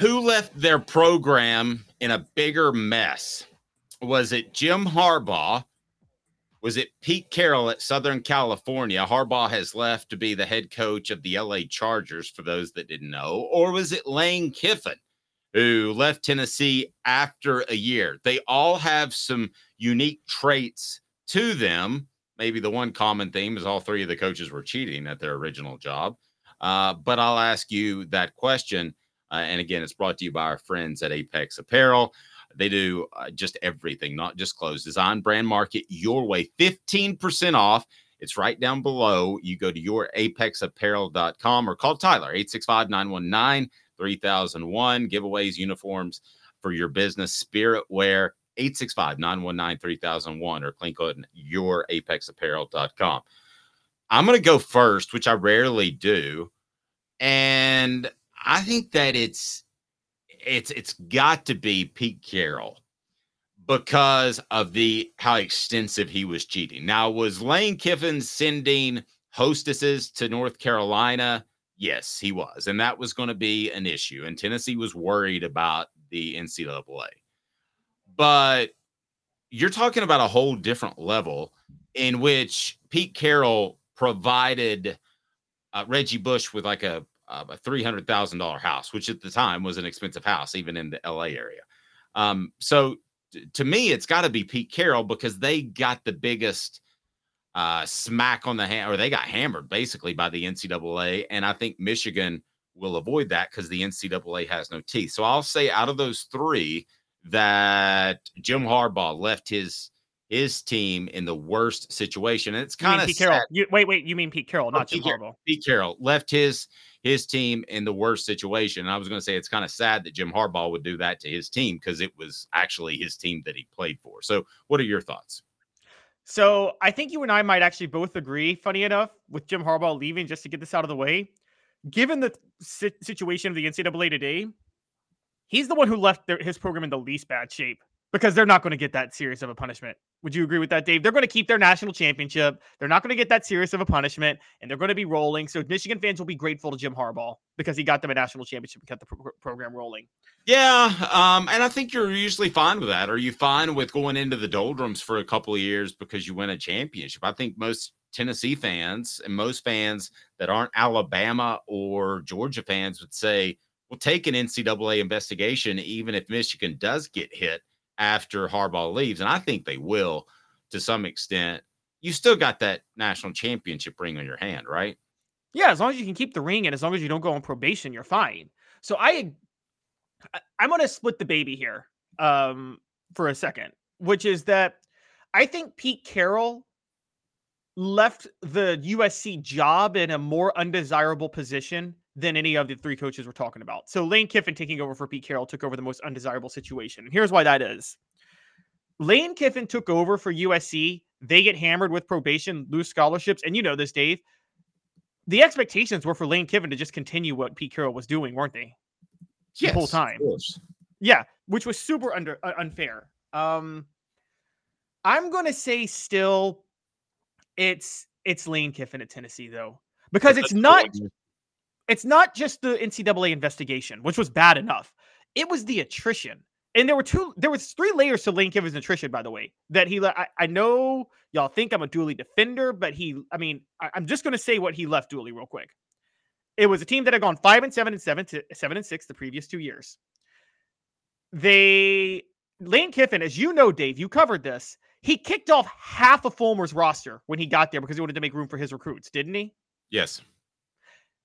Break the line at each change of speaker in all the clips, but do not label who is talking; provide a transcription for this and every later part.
Who left their program in a bigger mess? Was it Jim Harbaugh? Was it Pete Carroll at Southern California? Harbaugh has left to be the head coach of the LA Chargers, for those that didn't know. Or was it Lane Kiffin, who left Tennessee after a year? They all have some unique traits to them. Maybe the one common theme is all three of the coaches were cheating at their original job. Uh, but I'll ask you that question uh, and again, it's brought to you by our friends at Apex Apparel. They do uh, just everything, not just clothes. Design, brand, market your way. 15% off. It's right down below. You go to your apexapparel.com or call Tyler 865 919 3001. Giveaways, uniforms for your business, spirit wear 865 919 3001 or click on your apexapparel.com. I'm going to go first, which I rarely do. And I think that it's it's it's got to be Pete Carroll because of the how extensive he was cheating. Now, was Lane Kiffin sending hostesses to North Carolina? Yes, he was, and that was going to be an issue. And Tennessee was worried about the NCAA, but you're talking about a whole different level in which Pete Carroll provided uh, Reggie Bush with like a uh, a three hundred thousand dollar house, which at the time was an expensive house, even in the LA area. Um, so t- to me, it's got to be Pete Carroll because they got the biggest uh, smack on the hand, or they got hammered basically by the NCAA, and I think Michigan will avoid that because the NCAA has no teeth. So I'll say out of those three, that Jim Harbaugh left his his team in the worst situation. And it's kind of
Pete Carroll. You, wait, wait, you mean Pete Carroll, not oh, Jim Harbaugh?
Pete Carroll left his his team in the worst situation. And I was going to say it's kind of sad that Jim Harbaugh would do that to his team because it was actually his team that he played for. So, what are your thoughts?
So, I think you and I might actually both agree, funny enough, with Jim Harbaugh leaving just to get this out of the way. Given the situation of the NCAA today, he's the one who left their, his program in the least bad shape because they're not going to get that serious of a punishment. Would you agree with that, Dave? They're going to keep their national championship. They're not going to get that serious of a punishment, and they're going to be rolling. So Michigan fans will be grateful to Jim Harbaugh because he got them a national championship and kept the pro- program rolling.
Yeah, um, and I think you're usually fine with that. Are you fine with going into the doldrums for a couple of years because you win a championship? I think most Tennessee fans and most fans that aren't Alabama or Georgia fans would say, "We'll take an NCAA investigation, even if Michigan does get hit." After Harbaugh leaves, and I think they will to some extent. You still got that national championship ring on your hand, right?
Yeah, as long as you can keep the ring and as long as you don't go on probation, you're fine. So I, I'm going to split the baby here um, for a second, which is that I think Pete Carroll left the USC job in a more undesirable position than any of the three coaches we're talking about. So Lane Kiffin taking over for Pete Carroll took over the most undesirable situation. And here's why that is. Lane Kiffin took over for USC. They get hammered with probation, lose scholarships. And you know this, Dave. The expectations were for Lane Kiffin to just continue what Pete Carroll was doing, weren't they?
Yes,
the whole time. Yeah, which was super under uh, unfair. Um, I'm going to say still it's it's Lane Kiffin at Tennessee though. Because it's not it's not just the NCAA investigation, which was bad enough. It was the attrition. And there were two, there was three layers to Lane Kiffin's attrition, by the way. That he, I, I know y'all think I'm a Dooley defender, but he, I mean, I, am just going to say what he left Dooley real quick. It was a team that had gone five and seven and seven to seven and six the previous two years. They, Lane Kiffin, as you know, Dave, you covered this. He kicked off half of Fulmer's roster when he got there because he wanted to make room for his recruits, didn't he?
Yes.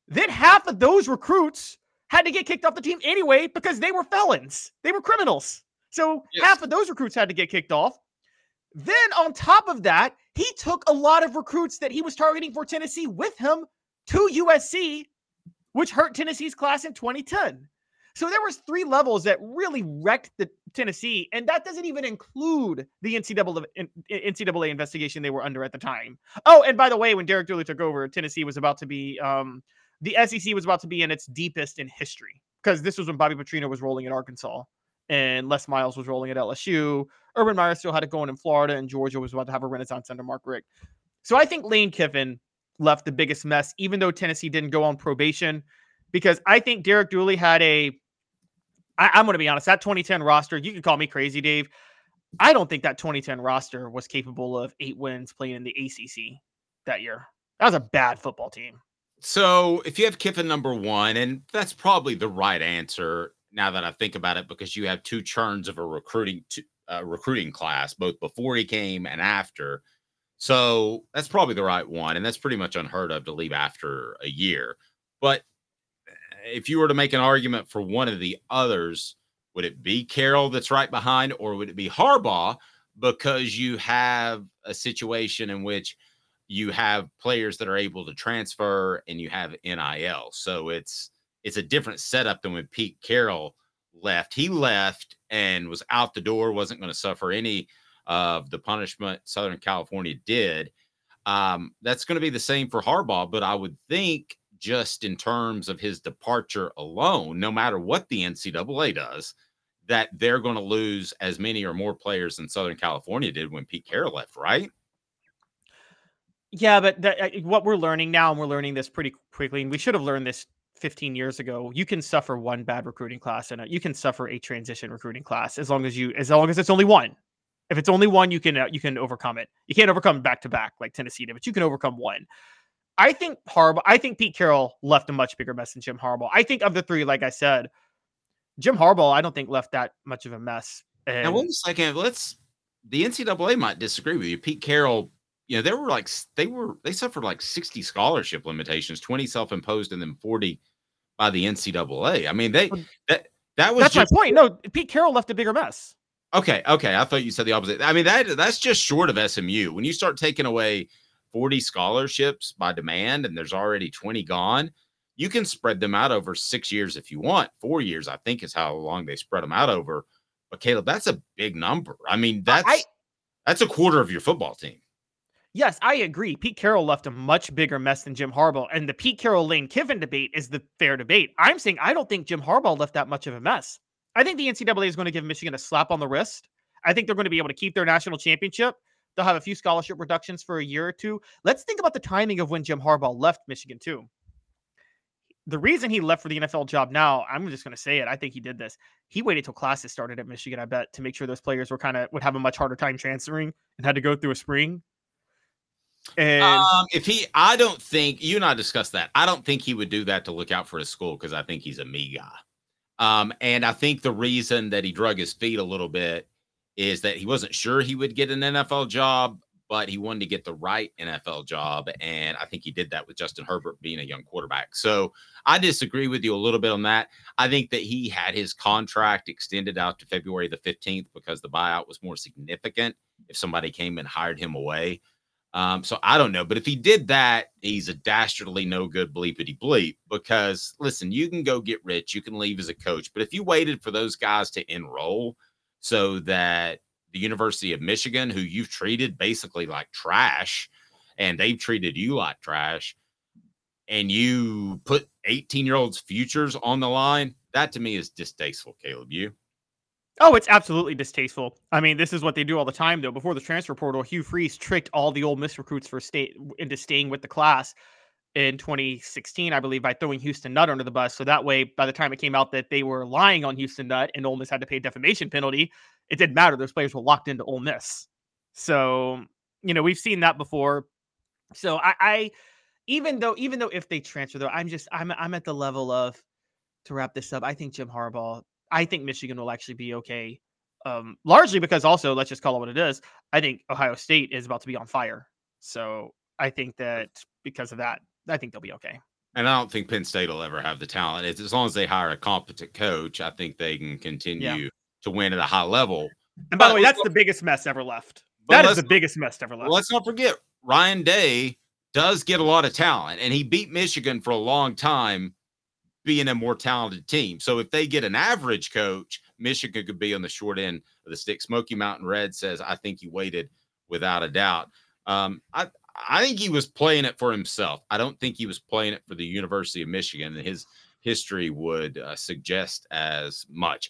Then half of those recruits had to get kicked off the team anyway because they were felons. They were criminals. So yes. half of those recruits had to get kicked off. Then on top of that, he took a lot of recruits that he was targeting for Tennessee with him to USC, which hurt Tennessee's class in 2010. So there was three levels that really wrecked the Tennessee, and that doesn't even include the NCAA, NCAA investigation they were under at the time. Oh, and by the way, when Derek Dooley took over, Tennessee was about to be um, the SEC was about to be in its deepest in history because this was when Bobby Petrino was rolling at Arkansas and Les Miles was rolling at LSU. Urban Meyer still had it going in Florida, and Georgia was about to have a renaissance under Mark Richt. So I think Lane Kiffin left the biggest mess, even though Tennessee didn't go on probation, because I think Derek Dooley had a. I, I'm going to be honest, that 2010 roster, you can call me crazy, Dave. I don't think that 2010 roster was capable of eight wins playing in the ACC that year. That was a bad football team.
So if you have Kiffin number one, and that's probably the right answer now that I think about it, because you have two churns of a recruiting uh, recruiting class, both before he came and after. So that's probably the right one, and that's pretty much unheard of to leave after a year. But eh, if you were to make an argument for one of the others, would it be Carroll that's right behind, or would it be Harbaugh? Because you have a situation in which you have players that are able to transfer and you have NIL. So it's it's a different setup than when Pete Carroll left. He left and was out the door, wasn't going to suffer any of the punishment Southern California did. Um, that's going to be the same for Harbaugh, but I would think just in terms of his departure alone, no matter what the NCAA does, that they're going to lose as many or more players than Southern California did when Pete Carroll left, right?
Yeah, but uh, what we're learning now, and we're learning this pretty quickly, and we should have learned this 15 years ago. You can suffer one bad recruiting class, and you can suffer a transition recruiting class as long as you, as long as it's only one. If it's only one, you can uh, you can overcome it. You can't overcome back to back like Tennessee did, but you can overcome one. I think Harbaugh. I think Pete Carroll left a much bigger mess than Jim Harbaugh. I think of the three, like I said, Jim Harbaugh. I don't think left that much of a mess.
And now, wait a second. Let's. The NCAA might disagree with you. Pete Carroll you know, they were like they were they suffered like 60 scholarship limitations, 20 self-imposed, and then 40 by the NCAA. I mean, they that that was
that's just, my point. No, Pete Carroll left a bigger mess.
Okay, okay. I thought you said the opposite. I mean, that that's just short of SMU. When you start taking away 40 scholarships by demand and there's already 20 gone, you can spread them out over six years if you want. Four years, I think, is how long they spread them out over. But Caleb, that's a big number. I mean, that's I, that's a quarter of your football team.
Yes, I agree. Pete Carroll left a much bigger mess than Jim Harbaugh, and the Pete Carroll Lane Kiffin debate is the fair debate. I'm saying I don't think Jim Harbaugh left that much of a mess. I think the NCAA is going to give Michigan a slap on the wrist. I think they're going to be able to keep their national championship. They'll have a few scholarship reductions for a year or two. Let's think about the timing of when Jim Harbaugh left Michigan too. The reason he left for the NFL job now, I'm just going to say it. I think he did this. He waited till classes started at Michigan, I bet, to make sure those players were kind of would have a much harder time transferring and had to go through a spring
and um, if he, I don't think you and I discussed that. I don't think he would do that to look out for his school because I think he's a me guy. Um, and I think the reason that he drug his feet a little bit is that he wasn't sure he would get an NFL job, but he wanted to get the right NFL job. And I think he did that with Justin Herbert being a young quarterback. So I disagree with you a little bit on that. I think that he had his contract extended out to February the 15th because the buyout was more significant if somebody came and hired him away. Um, so I don't know, but if he did that, he's a dastardly no good bleepity bleep. Because listen, you can go get rich, you can leave as a coach, but if you waited for those guys to enroll so that the University of Michigan, who you've treated basically like trash, and they've treated you like trash, and you put 18 year olds' futures on the line, that to me is distasteful, Caleb. You.
Oh, it's absolutely distasteful. I mean, this is what they do all the time, though. Before the transfer portal, Hugh Freeze tricked all the Ole Miss recruits for state into staying with the class in 2016, I believe, by throwing Houston Nutt under the bus. So that way, by the time it came out that they were lying on Houston Nutt and Ole Miss had to pay a defamation penalty, it didn't matter. Those players were locked into Ole Miss. So, you know, we've seen that before. So I, I even though, even though if they transfer though, I'm just I'm I'm at the level of to wrap this up. I think Jim Harbaugh I think Michigan will actually be okay. Um, largely because also, let's just call it what it is. I think Ohio State is about to be on fire. So I think that because of that, I think they'll be okay.
And I don't think Penn State will ever have the talent. It's, as long as they hire a competent coach, I think they can continue yeah. to win at a high level.
And by but, the way, that's the biggest mess ever left. That is the biggest mess ever left.
Let's not forget Ryan Day does get a lot of talent, and he beat Michigan for a long time being a more talented team. So if they get an average coach, Michigan could be on the short end of the stick. Smoky Mountain Red says, I think he waited without a doubt. Um, I, I think he was playing it for himself. I don't think he was playing it for the University of Michigan. His history would uh, suggest as much.